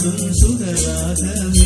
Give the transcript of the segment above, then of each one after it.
സുഖരാഗമേ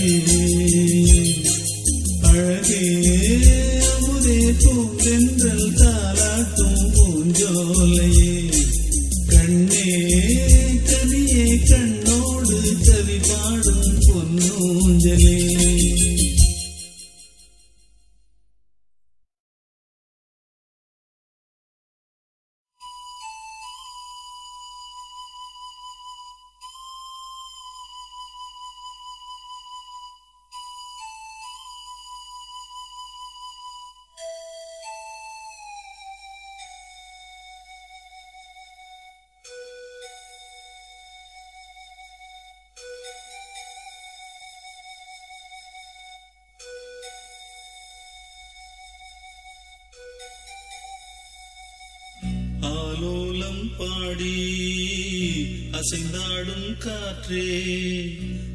காற்றே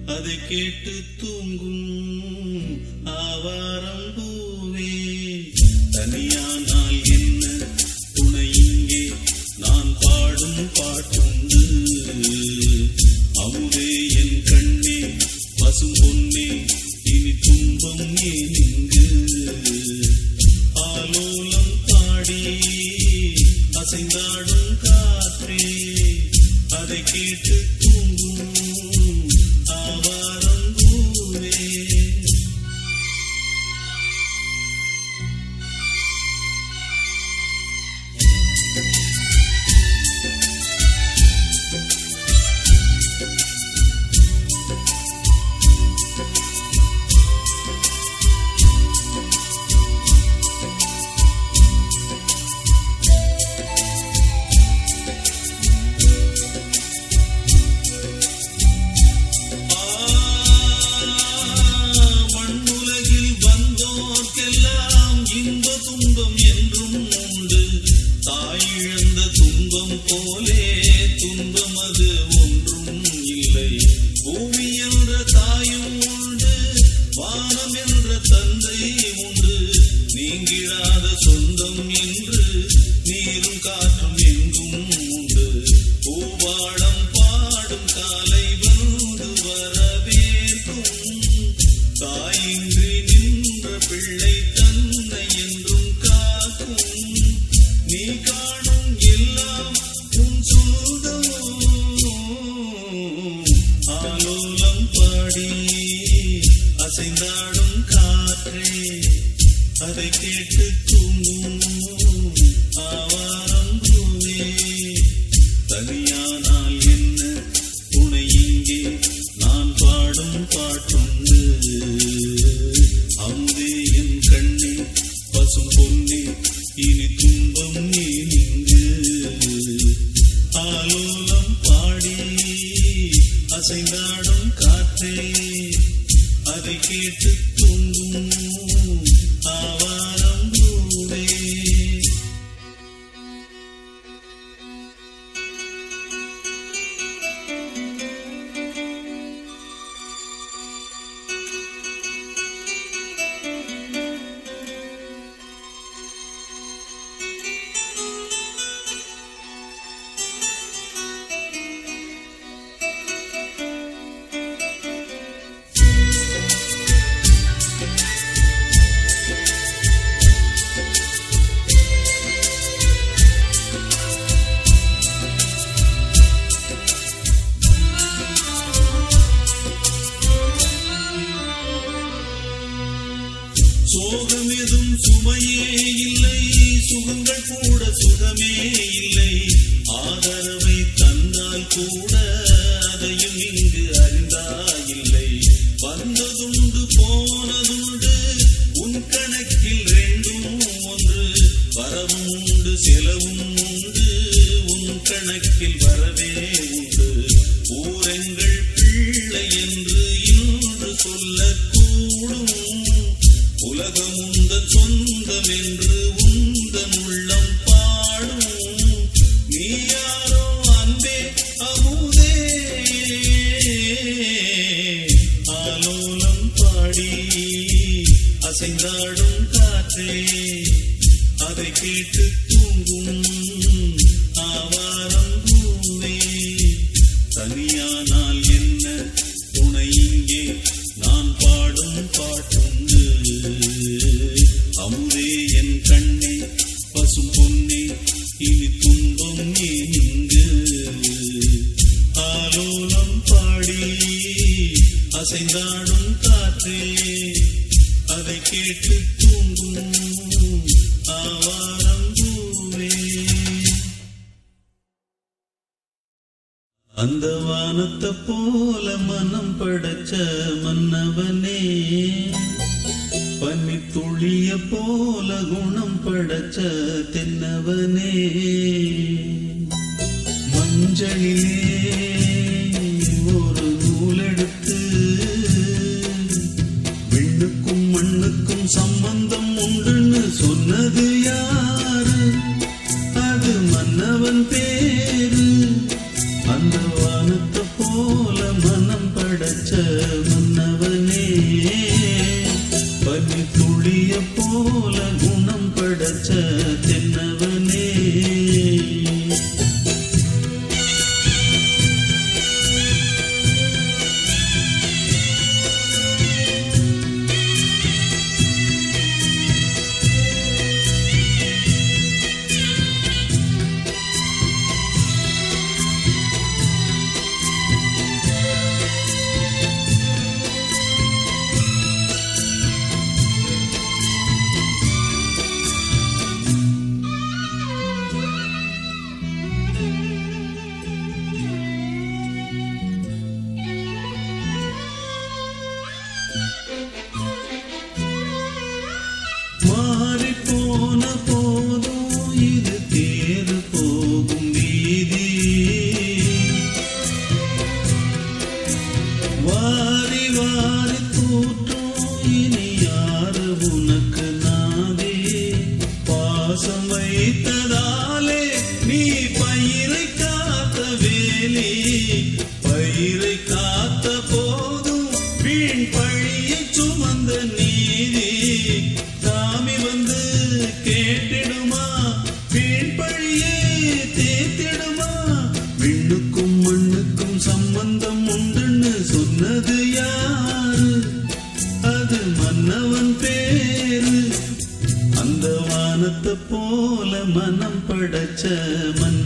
அதை கேட்டு தூங்கும் ஆவாரம் பூவே. தனியானால் என்ன துணை இங்கே? நான் பாடும் பாட்டுண்டு. அமுதே என் கண்ணே பசும் பொன்னே இனி துன்பம் ஏன் இங்கு? ஆலோலம் பாடி அசைந்தாடும் காற்றே அதை கேட்டு சிறிது சிலவும் உண்டு உன் கணக்கில் வரவே உண்டு. ஊரெங்கள் பிள்ளை என்று இன்னொன்று சொல்லக்கூடும். உலகம் உலகமுந்தன் சொந்தம் என்று மண்ணுக்கும் மண்ணுக்கும் சம்பந்தம் உண்டுன்னு சொன்னது யாரு? அது மன்னவன் பேரு. வீண் பழியை சுமந்த நீதி சாமி வந்து கேட்டிடுமா? வீண் பழியை தேத்திடுமா விண்ணுக்கும் மண்ணுக்கும் சம்பந்தம் உண்டுன்னு சொன்னது யாரு? அது மன்னவன் பேரு. அந்த போல மனம் படைச்ச மன்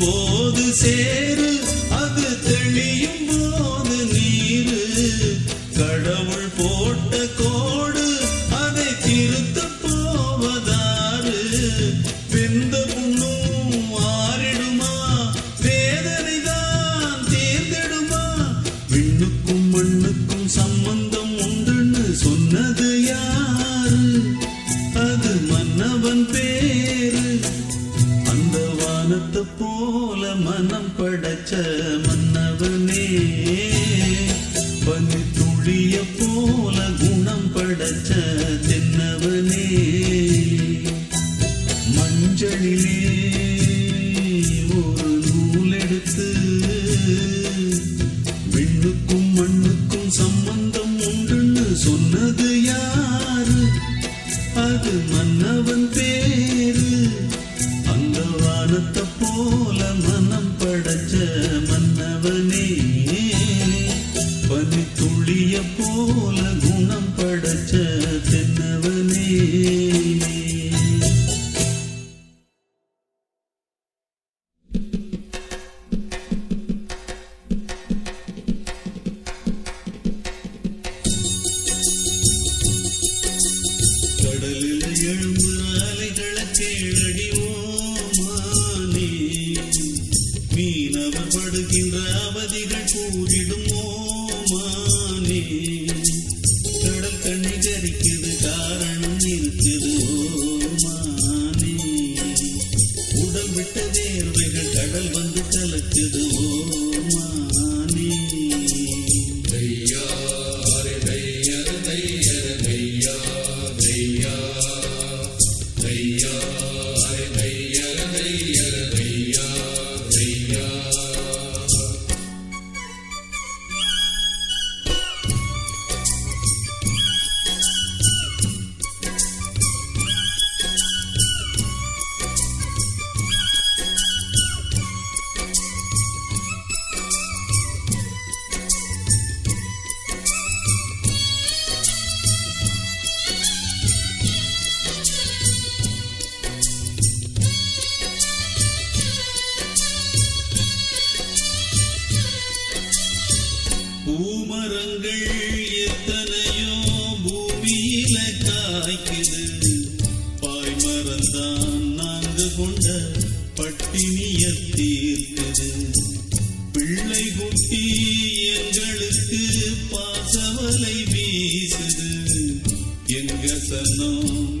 போது சே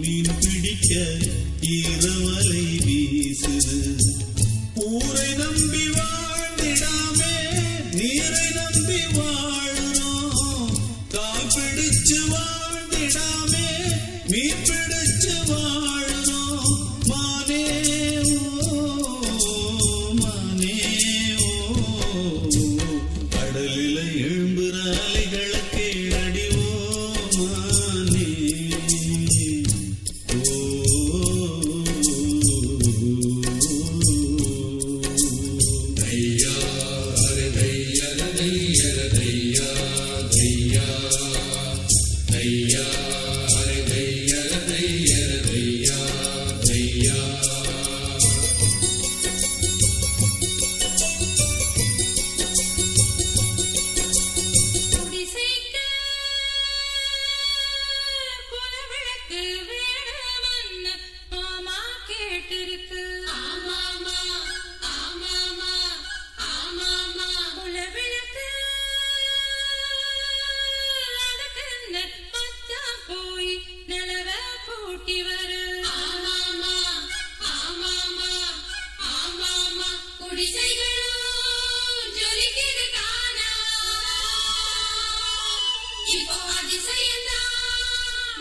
மீன் பிடிக்க ஈரவலை வீசுது. ஊரை நம்பி வா.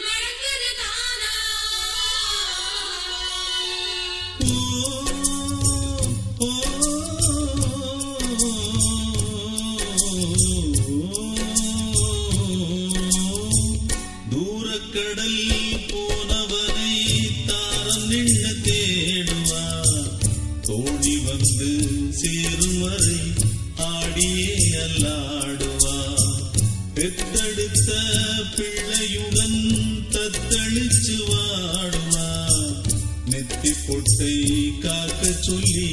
நடக்குது தானா? பொட்டை காக்க சொல்லி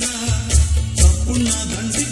తప్పున్నా దండి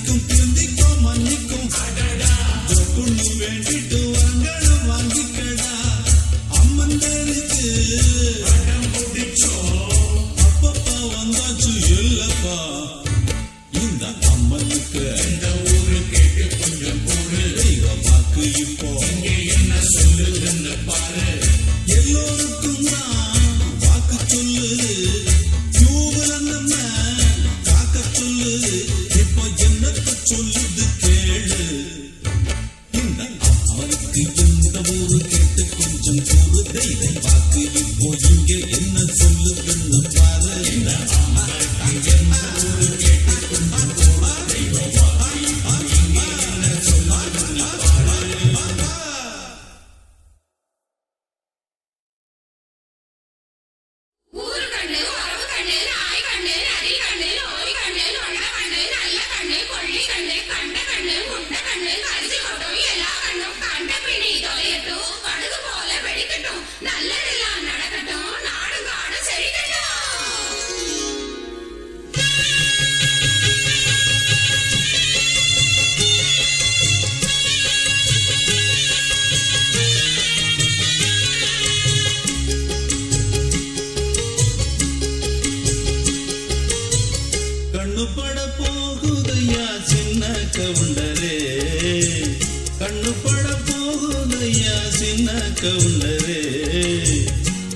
படுக்க ఉన్నది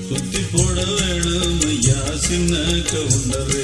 சுத்தி போட வேணும் ஐயா சின்னக்க ఉన్నது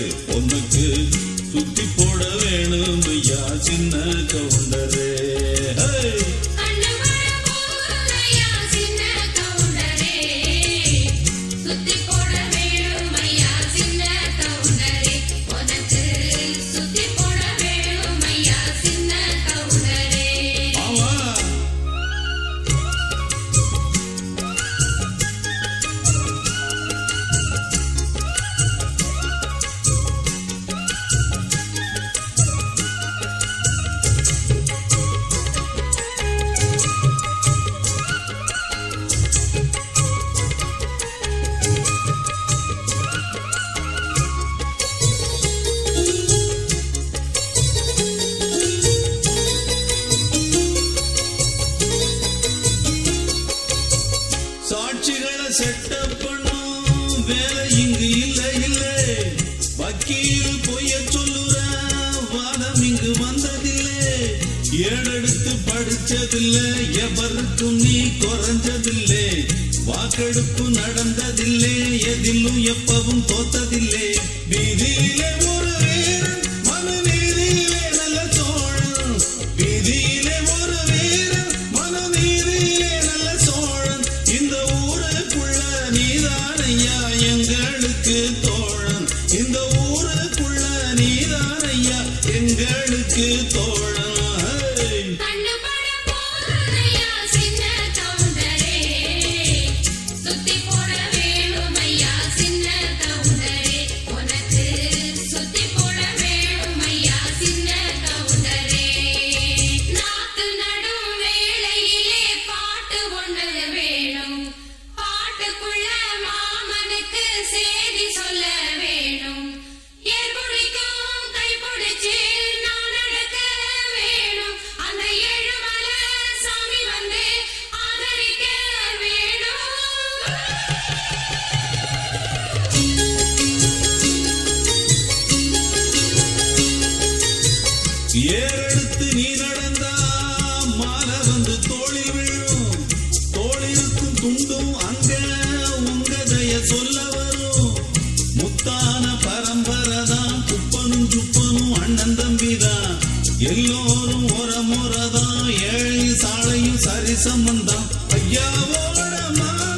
நடந்ததில்லை எதிலும் எப்பவும் தோத்ததில்லை. வீதியிலே ஒரு allá volará más.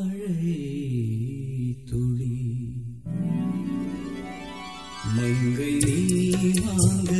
மழை துளி மங்கை நீ வாங்க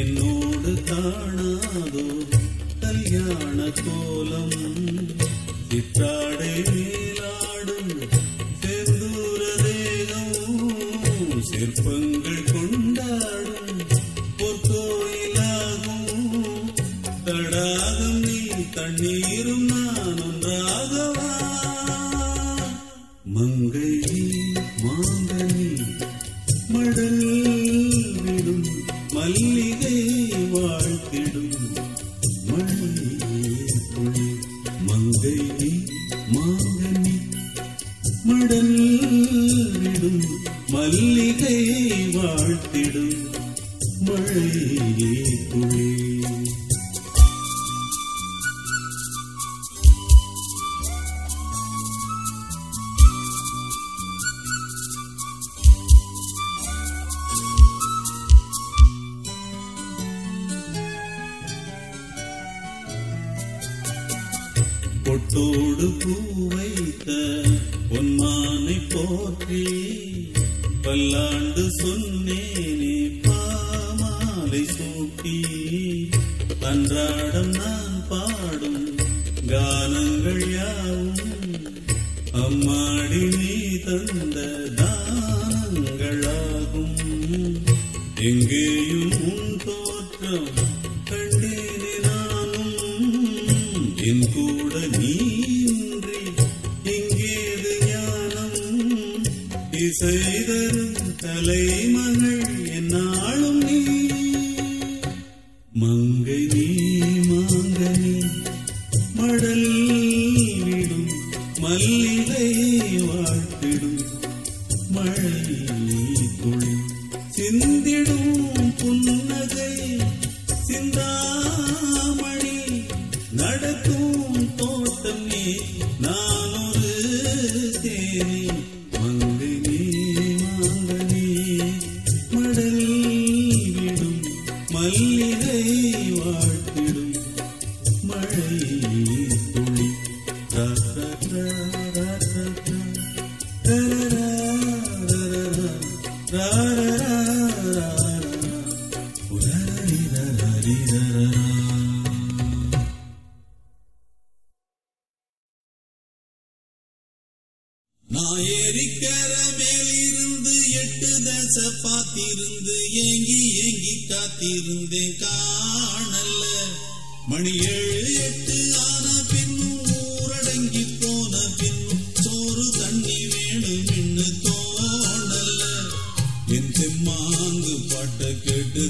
എന്നോട് കാണാതോ കല്യാണ കോലം ചിത്താടേ எங்கேயும் உன் தோற்றம் கண்டேனே நானும் என் கூட நீ இங்கே ஞானம் இசை தோணல்ல என் செம்மாங்கு பாட்ட கேட்டு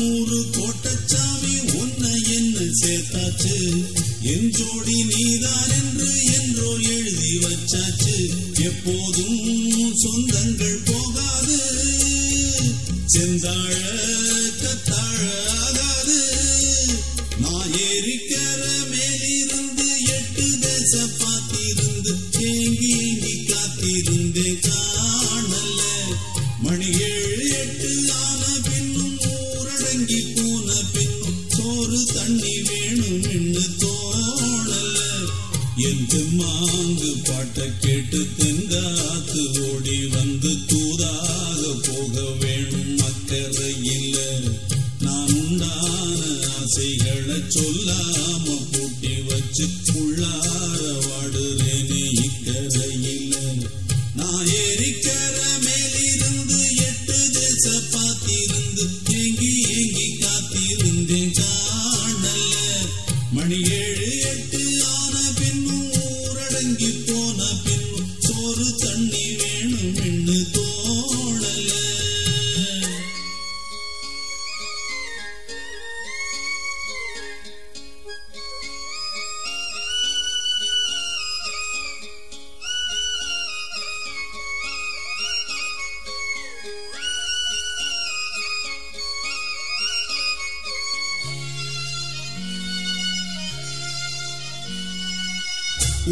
நூறு கோட்டச்சாமி உன்னை என்ன சேர்த்தாச்சு. என் ஜோடி நீதான் என்று என்றோ எழுதி வச்சாச்சு. எப்போதும் சொந்தங்கள் போகாது. செந்தாழ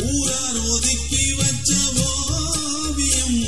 ஊரார் ஒதுக்கி வச்ச ஓவியம்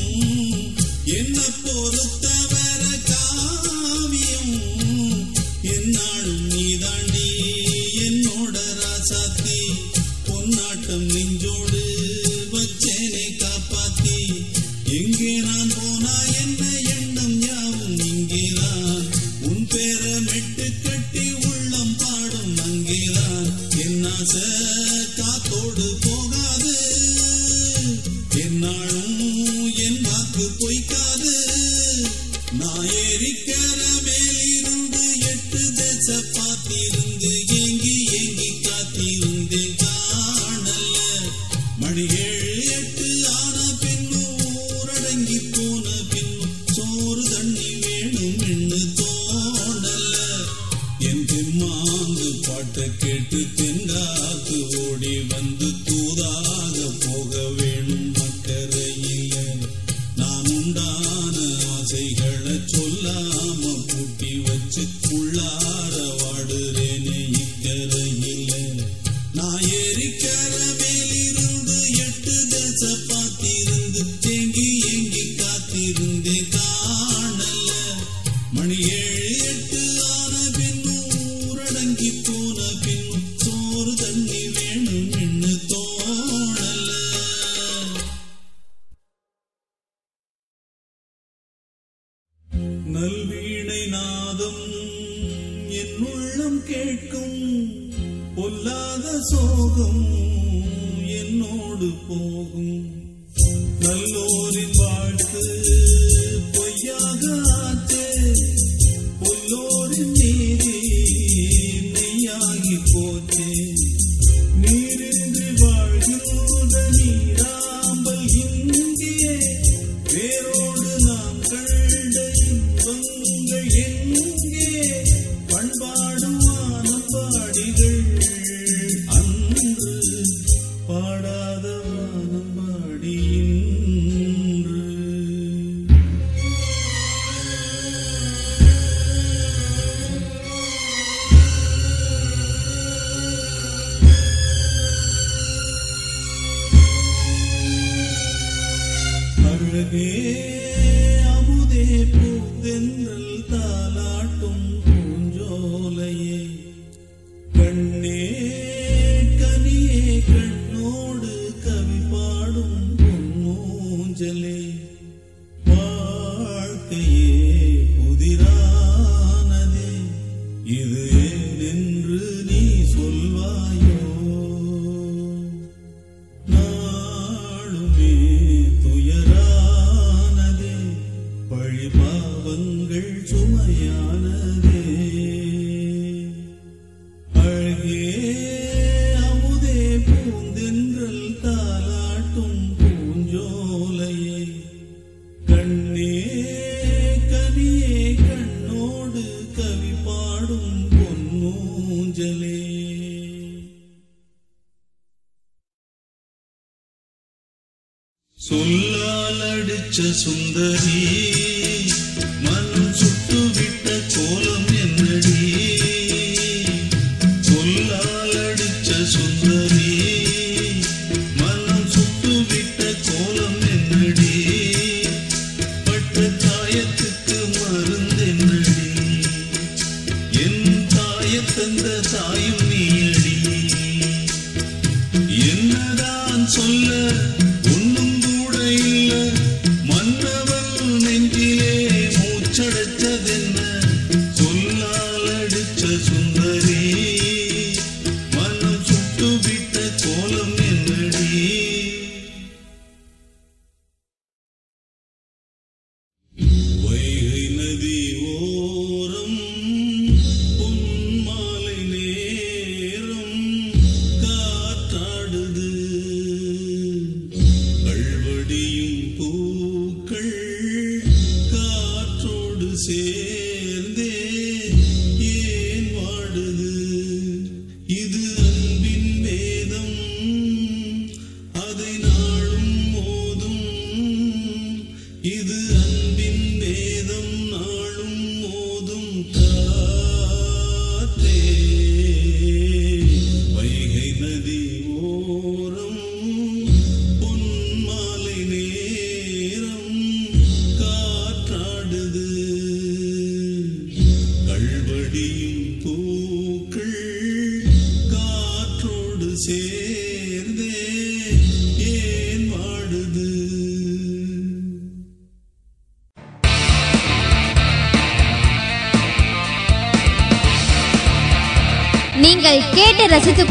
இருந்தே 送的。தொட்டுவிட்ட கோலம்